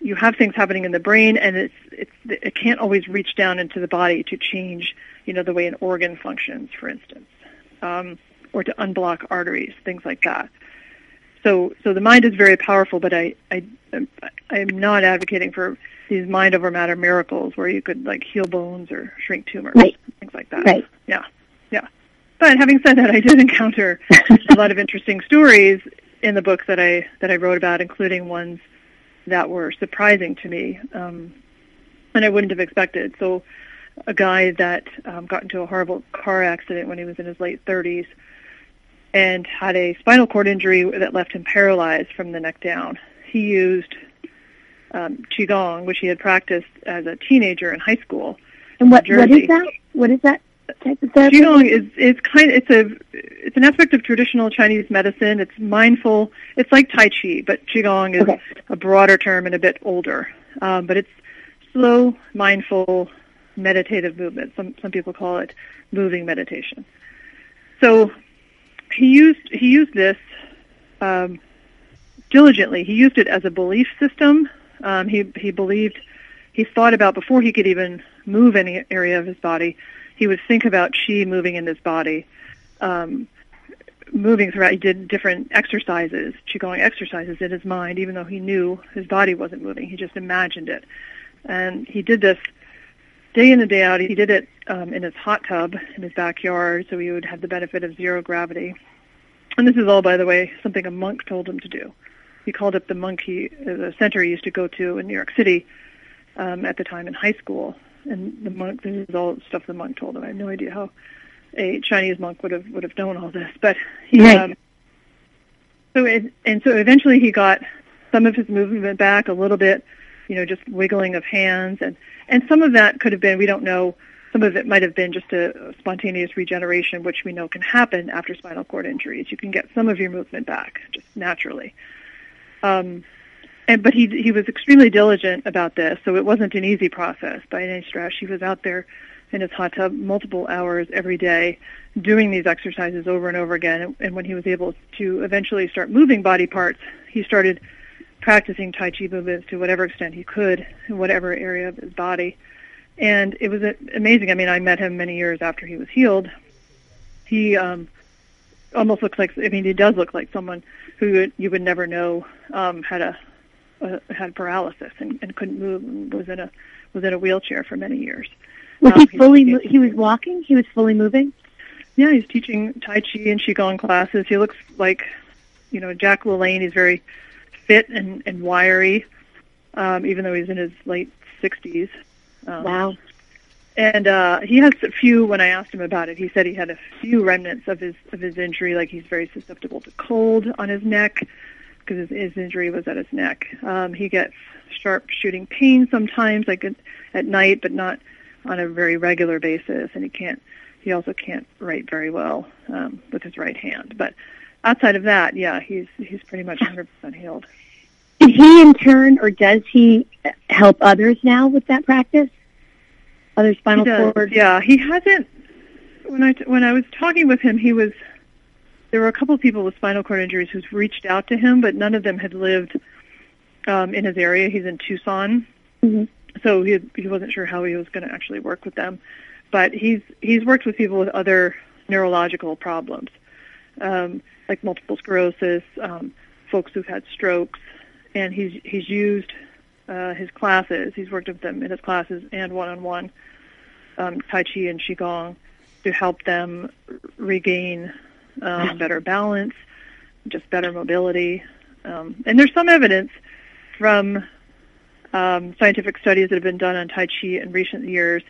you have things happening in the brain, and it's it's it can't always reach down into the body to change you know the way an organ functions, for instance, um, or to unblock arteries, things like that. So so the mind is very powerful, but I I I'm not advocating for these mind over matter miracles where you could like heal bones or shrink tumors, Right. things like that. Right. Yeah, yeah. But having said that, I did encounter a lot of interesting stories in the book that I that I wrote about, including ones that were surprising to me, um, and I wouldn't have expected. So, a guy that um, got into a horrible car accident when he was in his late 30s and had a spinal cord injury that left him paralyzed from the neck down. He used um, qigong, which he had practiced as a teenager in high school. And what what is that? What is that type of therapy? Qigong is is kind. It's a it's an aspect of traditional Chinese medicine. It's mindful. It's like Tai Chi, but Qigong is Okay. a broader term and a bit older. Um, but it's slow, mindful, meditative movement. Some some people call it moving meditation. So he used he used this um, diligently. He used it as a belief system. Um, he he believed he thought about before he could even move any area of his body. He would think about chi moving in his body, um, moving throughout. He did different exercises, qigong exercises in his mind, even though he knew his body wasn't moving. He just imagined it, and he did this day in and day out. He did it um, in his hot tub in his backyard, so he would have the benefit of zero gravity. And this is all, by the way, something a monk told him to do. He called up the monk he, uh, the center he used to go to in New York City um, at the time in high school, and the monk. This is all stuff the monk told him. I have no idea how a Chinese monk would have would have known all this, but he. Right. Um, so it, and so eventually he got some of his movement back a little bit, you know, just wiggling of hands, and and some of that could have been we don't know some of it might have been just a spontaneous regeneration, which we know can happen after spinal cord injuries. You can get some of your movement back just naturally. Um, and but he he was extremely diligent about this, so it wasn't an easy process by any stretch. He was out there in his hot tub multiple hours every day, doing these exercises over and over again. And when he was able to eventually start moving body parts, he started practicing Tai Chi movements to whatever extent he could in whatever area of his body. And it was amazing. I mean, I met him many years after he was healed. He um, almost looks like, I mean, he does look like someone who you would never know um, had a, a had paralysis and, and couldn't move and was in a was in a wheelchair for many years. Was um, he fully? He, he was walking. He was fully moving. Yeah, he's teaching Tai Chi and Qigong classes. He looks like, you know, Jack LaLanne. He's very fit and, and wiry, um, even though he's in his late 60s. Um, wow. And uh, he has a few. When I asked him about it, he said he had a few remnants of his of his injury. Like he's very susceptible to cold on his neck because his, his injury was at his neck. Um, he gets sharp shooting pain sometimes, like at, at night, but not on a very regular basis. And he can't. He also can't write very well um, with his right hand. But outside of that, yeah, he's he's pretty much 100% healed. Did he in turn, or does he help others now with that practice? Other spinal cord? Yeah, he hasn't. When I when I was talking with him, he was. There were a couple of people with spinal cord injuries who's reached out to him, but none of them had lived um, in his area. He's in Tucson, mm-hmm. so he he wasn't sure how he was going to actually work with them. But he's he's worked with people with other neurological problems, um, like multiple sclerosis, um, folks who've had strokes, and he's he's used uh, his classes. He's worked with them in his classes and one-on-one um, Tai Chi and Qigong to help them regain um, better balance, just better mobility. Um, and there's some evidence from um, scientific studies that have been done on Tai Chi in recent years.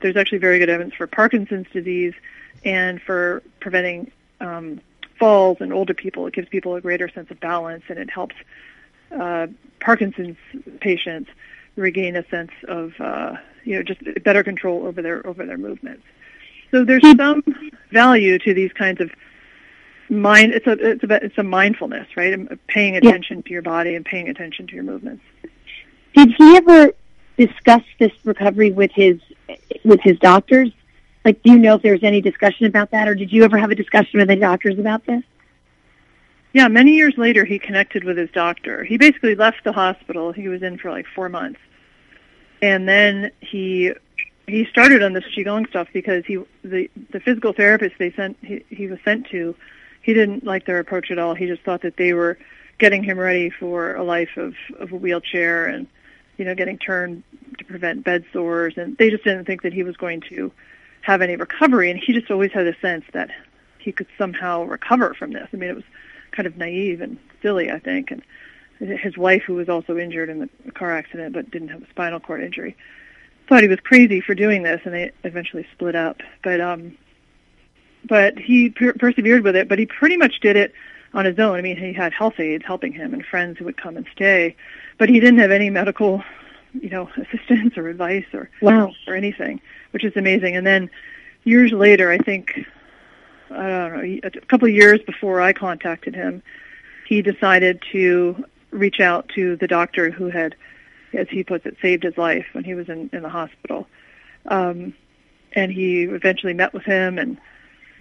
There's actually very good evidence for Parkinson's disease and for preventing um, falls in older people. It gives people a greater sense of balance and it helps uh, Parkinson's patients regain a sense of uh, you know just better control over their over their movements. So there's some value to these kinds of mind. It's a it's a it's a mindfulness, right? Paying attention yeah. to your body and paying attention to your movements. Did he ever discuss this recovery with his with his doctors? Like, do you know if there was any discussion about that, or did you ever have a discussion with the doctors about this? Yeah, many years later, he connected with his doctor. He basically left the hospital. He was in for like four months, and then he he started on this qigong stuff because he the the physical therapist they sent he, he was sent to, he didn't like their approach at all. He just thought that they were getting him ready for a life of of a wheelchair and you know getting turned to prevent bed sores, and they just didn't think that he was going to have any recovery. And he just always had a sense that he could somehow recover from this. I mean, it was kind of naive and silly, I think. And his wife, who was also injured in the car accident but didn't have a spinal cord injury, thought he was crazy for doing this, and they eventually split up. But um, but he per- persevered with it. But he pretty much did it on his own. I mean, he had health aides helping him and friends who would come and stay, but he didn't have any medical, you know, assistance or advice or wow. or anything, which is amazing. And then years later, I think I don't know, a couple of years before I contacted him, he decided to reach out to the doctor who had, as he puts it, saved his life when he was in, in the hospital. Um, and he eventually met with him, and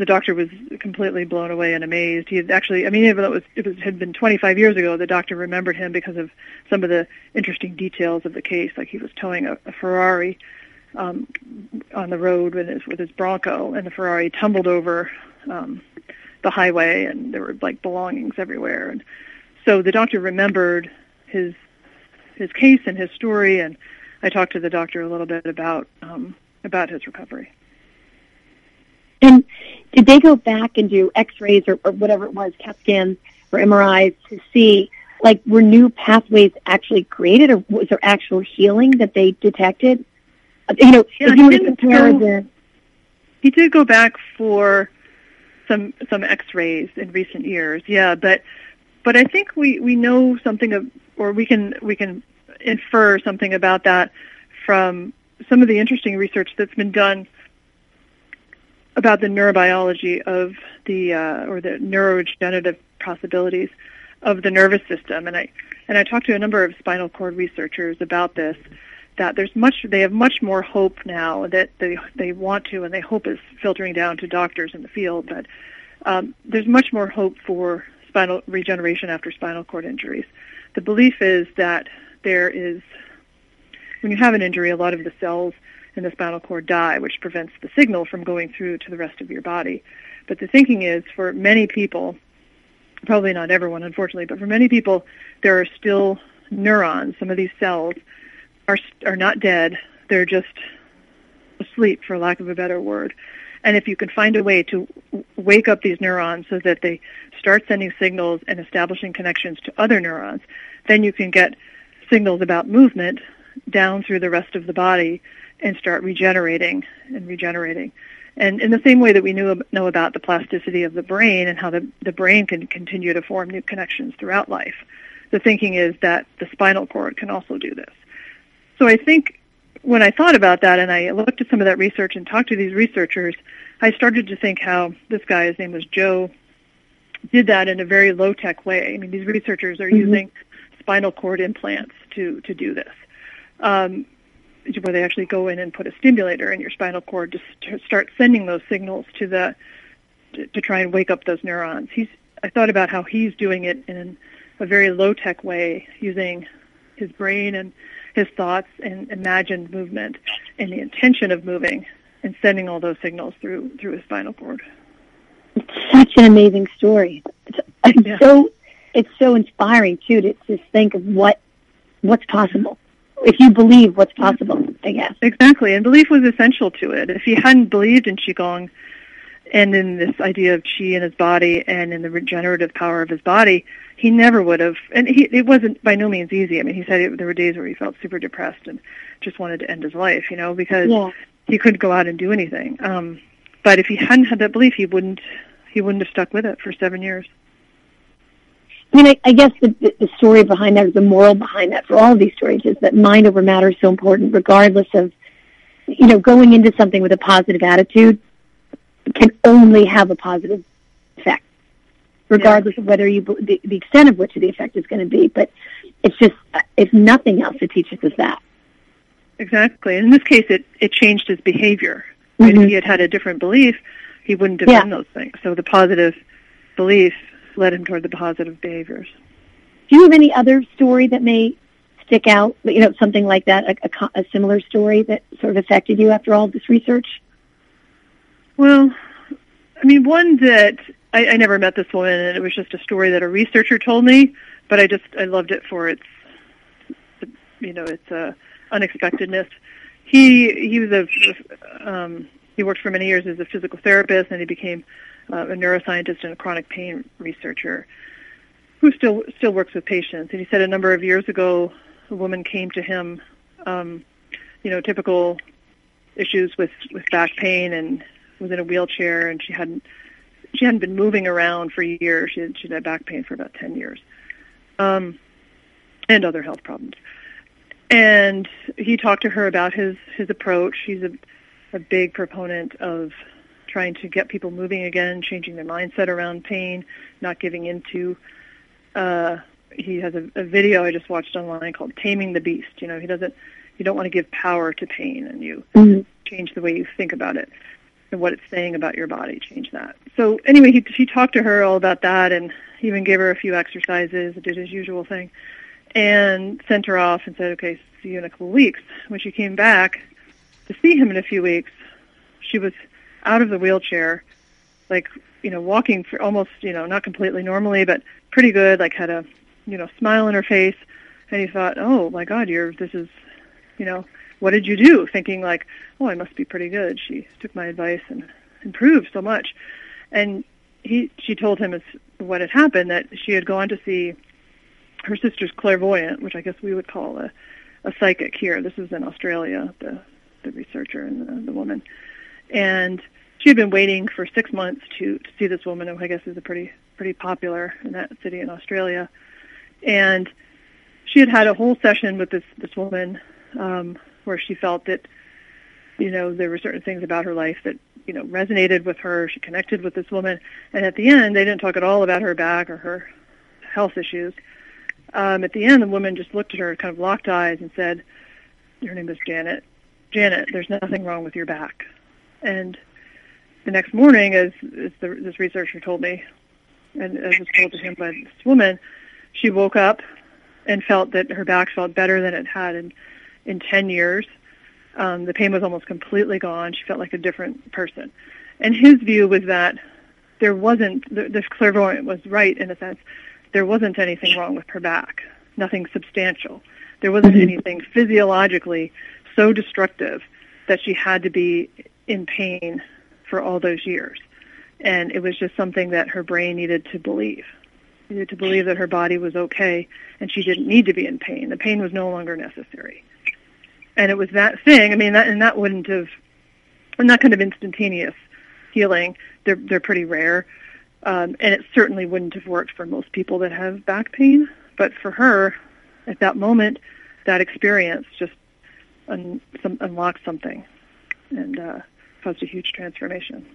the doctor was completely blown away and amazed. He had actually, I mean, even though it was it had been 25 years ago, the doctor remembered him because of some of the interesting details of the case, like he was towing a, a Ferrari um, on the road with his with his Bronco, and the Ferrari tumbled over um, the highway, and there were like belongings everywhere. And so the doctor remembered his his case and his story, and I talked to the doctor a little bit about um, about his recovery. And did they go back and do X-rays or, or whatever it was, CAT scans or MRIs to see, like, were new pathways actually created, or was there actual healing that they detected? Uh, you know, yeah, if you to compare the... He did go back for some some X-rays in recent years. Yeah, but but I think we we know something of, or we can we can infer something about that from some of the interesting research that's been done about the neurobiology of the uh, or the neurodegenerative possibilities of the nervous system, and I and I talked to a number of spinal cord researchers about this. That there's much they have much more hope now that they they want to and they hope is filtering down to doctors in the field. But um, there's much more hope for spinal regeneration after spinal cord injuries. The belief is that there is when you have an injury, a lot of the cells in the spinal cord die, which prevents the signal from going through to the rest of your body. But the thinking is for many people, probably not everyone, unfortunately, but for many people, there are still neurons. Some of these cells are are not dead; they're just asleep, for lack of a better word. And if you can find a way to wake up these neurons so that they start sending signals and establishing connections to other neurons, then you can get signals about movement down through the rest of the body and start regenerating and regenerating. And in the same way that we knew, know about the plasticity of the brain and how the, the brain can continue to form new connections throughout life, the thinking is that the spinal cord can also do this. So I think when I thought about that and I looked at some of that research and talked to these researchers, I started to think how this guy, his name was Joe, did that in a very low tech way. I mean, these researchers are mm-hmm. using spinal cord implants to to do this. Um, where they actually go in and put a stimulator in your spinal cord to, start sending those signals to the to, to try and wake up those neurons. He's I thought about how he's doing it in a very low tech way using his brain and his thoughts and imagined movement and the intention of moving and sending all those signals through through his spinal cord. It's such an amazing story. It's, it's yeah. so it's so inspiring too to just think of what what's possible if you believe what's possible, I guess. Exactly, and belief was essential to it. If he hadn't believed in qigong and in this idea of qi in his body and in the regenerative power of his body, he never would have. And he, it wasn't by no means easy. I mean, he said it, there were days where he felt super depressed and just wanted to end his life, you know, because yeah. he couldn't go out and do anything. Um, but if he hadn't had that belief, he wouldn't he wouldn't have stuck with it for seven years. I mean, I, I guess the, the story behind that, or the moral behind that for all of these stories is that mind over matter is so important regardless of, you know, going into something with a positive attitude can only have a positive effect, regardless yeah. of whether you, the, the extent of which the effect is going to be. But it's just, if nothing else, it teaches us that. Exactly. In this case, it, it changed his behavior. Right? Mm-hmm. If he had had a different belief, he wouldn't have yeah. done those things. So the positive belief led him toward the positive behaviors. Do you have any other story that may stick out? You know, something like that, a, a, a similar story that sort of affected you after all this research? Well, I mean, one that I, I never met this woman, and it was just a story that a researcher told me. But I just I loved it for its, you know, its uh, unexpectedness. He he was a um, he worked for many years as a physical therapist, and he became uh, a neuroscientist and a chronic pain researcher who still still works with patients. And he said a number of years ago, a woman came to him, um, you know, typical issues with with back pain and was in a wheelchair, and she hadn't she hadn't been moving around for years. She had, she had back pain for about ten years, um, and other health problems. And he talked to her about his his approach. He's a a big proponent of trying to get people moving again, changing their mindset around pain, not giving into. Uh, he has a, a video I just watched online called "Taming the Beast." You know, he doesn't. You don't want to give power to pain, and you mm-hmm. change the way you think about it and what it's saying about your body. Change that. So anyway, he he talked to her all about that, and even gave her a few exercises, did his usual thing, and sent her off and said, "Okay, see you in a couple of weeks." When she came back to see him in a few weeks, she was out of the wheelchair, like you know, walking for almost you know not completely normally, but pretty good. Like had a you know smile on her face, and he thought, oh my God, you're this is, you know, what did you do? Thinking like, oh, I must be pretty good. She took my advice and improved so much, and he she told him what had happened that she had gone to see her sister's clairvoyant, which I guess we would call a a psychic here. This is in Australia, the the researcher and the, the woman and she had been waiting for six months to, to see this woman, who I guess is a pretty pretty popular in that city in Australia, and she had had a whole session with this this woman um, where she felt that you know there were certain things about her life that you know, resonated with her. She connected with this woman, and at the end, they didn't talk at all about her back or her health issues. Um, at the end, the woman just looked at her, kind of locked eyes, and said, "Her name is Janet. Janet, there's nothing wrong with your back." And the next morning, as, as the, this researcher told me, and as was told to him by this woman, she woke up and felt that her back felt better than it had in in 10 years. Um, the pain was almost completely gone. She felt like a different person. And his view was that there wasn't, this clairvoyant was right in a sense, there wasn't anything wrong with her back, nothing substantial. There wasn't mm-hmm. anything physiologically so destructive that she had to be in pain for all those years. And it was just something that her brain needed to believe. Needed to believe that her body was okay and she didn't need to be in pain. The pain was no longer necessary and it was that thing. I mean, that and that wouldn't have, and that kind of instantaneous healing. They're they're pretty rare, um, and it certainly wouldn't have worked for most people that have back pain. But for her, at that moment, that experience just un, some, unlocked something, and uh, caused a huge transformation.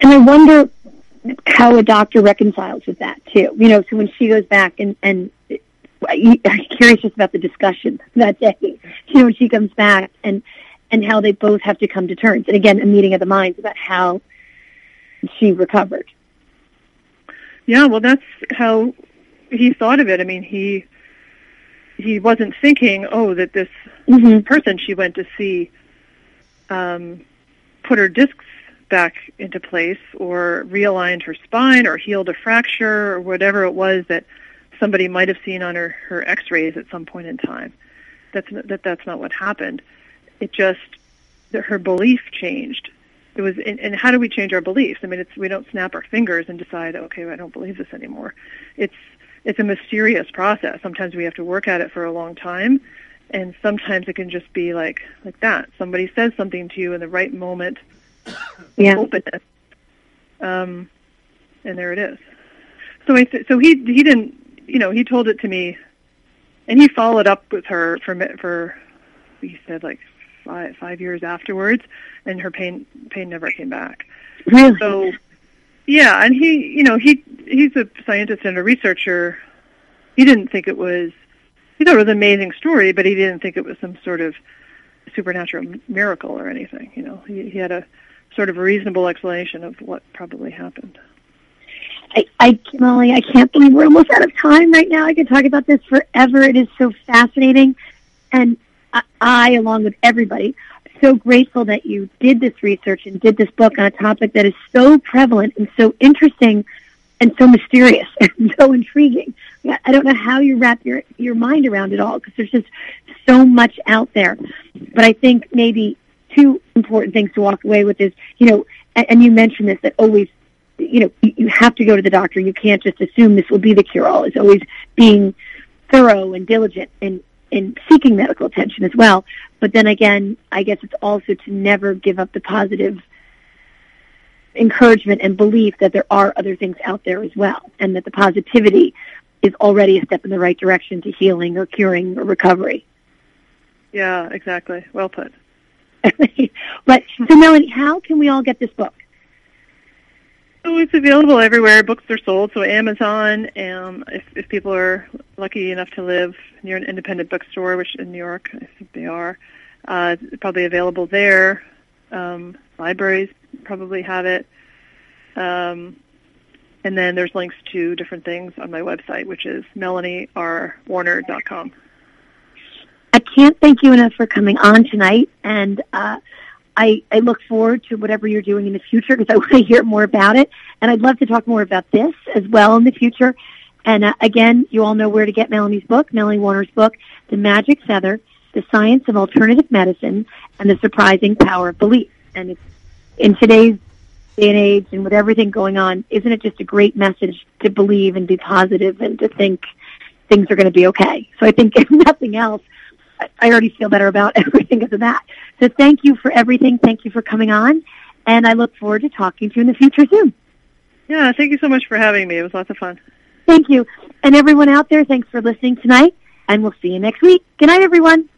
And I wonder how a doctor reconciles with that too. You know, so when she goes back and and I'm curious just about the discussion that day. You know, when she comes back and and how they both have to come to terms. And again, a meeting of the minds about how she recovered. Yeah, well, that's how he thought of it. I mean, he he wasn't thinking, oh, that this mm-hmm. person she went to see um, put her discs back into place, or realigned her spine, or healed a fracture, or whatever it was that somebody might have seen on her her X-rays at some point in time. That's that that's not what happened. It just that her belief changed. It was, and, and how do we change our beliefs? I mean, it's we don't snap our fingers and decide, okay, I don't believe this anymore. It's it's a mysterious process. Sometimes we have to work at it for a long time, and sometimes it can just be like like that. Somebody says something to you in the right moment, yeah. openness, um, and there it is. So I so he he didn't you know, he told it to me, and he followed up with her for for he said like five five years afterwards, and her pain pain never came back. Really? So, yeah, and he, you know, he he's a scientist and a researcher. He didn't think it was. He thought it was an amazing story, but he didn't think it was some sort of supernatural miracle or anything. You know, he, he had a sort of reasonable explanation of what probably happened. I, I, Molly, I can't believe we're almost out of time right now. I could talk about this forever. It is so fascinating. And I, I along with everybody, so grateful that you did this research and did this book on a topic that is so prevalent and so interesting and so mysterious and so intriguing. I don't know how you wrap your, your mind around it all because there's just so much out there. But I think maybe two important things to walk away with is, you know, and, and you mentioned this, that always you know, you, have to go to the doctor. You can't just assume this will be the cure-all. It's always being thorough and diligent in, in seeking medical attention as well. But then again, I guess it's also to never give up the positive encouragement and belief that there are other things out there as well, and that the positivity is already a step in the right direction to healing or curing or recovery. Yeah, exactly. Well put. but so Melanie, how can we all get this book? So it's available everywhere. Books are sold. So Amazon. Um, if, if people are lucky enough to live near an independent bookstore, which in New York I think they are, uh, probably available there. Um, libraries probably have it. Um, and then there's links to different things on my website, which is melanierwarner.com. I can't thank you enough for coming on tonight, and uh, I, I look forward to whatever you're doing in the future because I want to hear more about it. And I'd love to talk more about this as well in the future. And uh, again, you all know where to get Melanie's book, Melanie Warner's book, The Magic Feather, The Science of Alternative Medicine, and The Surprising Power of Belief. And it's, in today's day and age and with everything going on, isn't it just a great message to believe and be positive and to think things are going to be okay? So I think if nothing else, I already feel better about everything because of that. So thank you for everything. Thank you for coming on. And I look forward to talking to you in the future soon. Yeah, thank you so much for having me. It was lots of fun. Thank you. And everyone out there, thanks for listening tonight. And we'll see you next week. Good night, everyone.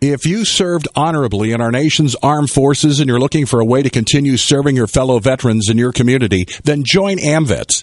If you served honorably in our nation's armed forces and you're looking for a way to continue serving your fellow veterans in your community, then join AMVETS.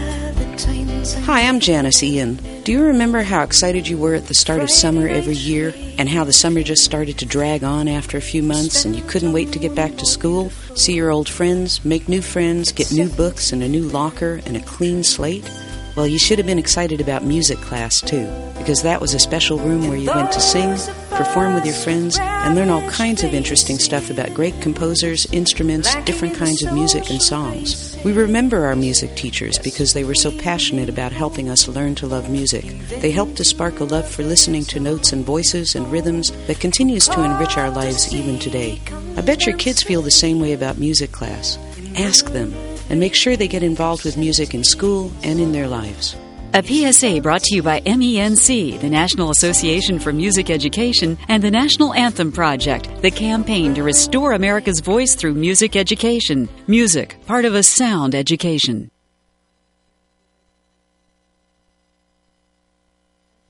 Hi, I'm Janis Ian. Do you remember how excited you were at the start of summer every year and how the summer just started to drag on after a few months and you couldn't wait to get back to school, see your old friends, make new friends, get new books and a new locker and a clean slate? Well, you should have been excited about music class too, because that was a special room where you went to sing, perform with your friends, and learn all kinds of interesting stuff about great composers, instruments, different kinds of music, and songs. We remember our music teachers because they were so passionate about helping us learn to love music. They helped to spark a love for listening to notes and voices and rhythms that continues to enrich our lives even today. I bet your kids feel the same way about music class. Ask them and make sure they get involved with music in school and in their lives. A PSA brought to you by MENC, the National Association for Music Education, and the National Anthem Project, the campaign to restore America's voice through music education. Music, part of a sound education.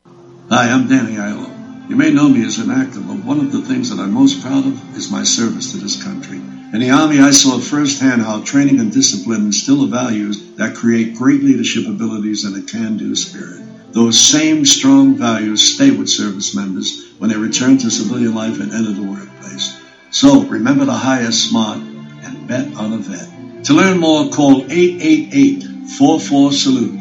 Hi, I'm Danny Aiello. You may know me as an actor, but one of the things that I'm most proud of is my service to this country. In the Army, I saw firsthand how training and discipline instill values that create great leadership abilities and a can-do spirit. Those same strong values stay with service members when they return to civilian life and enter the workplace. So remember to hire smart and bet on a vet. To learn more, call 888-44-SALUTE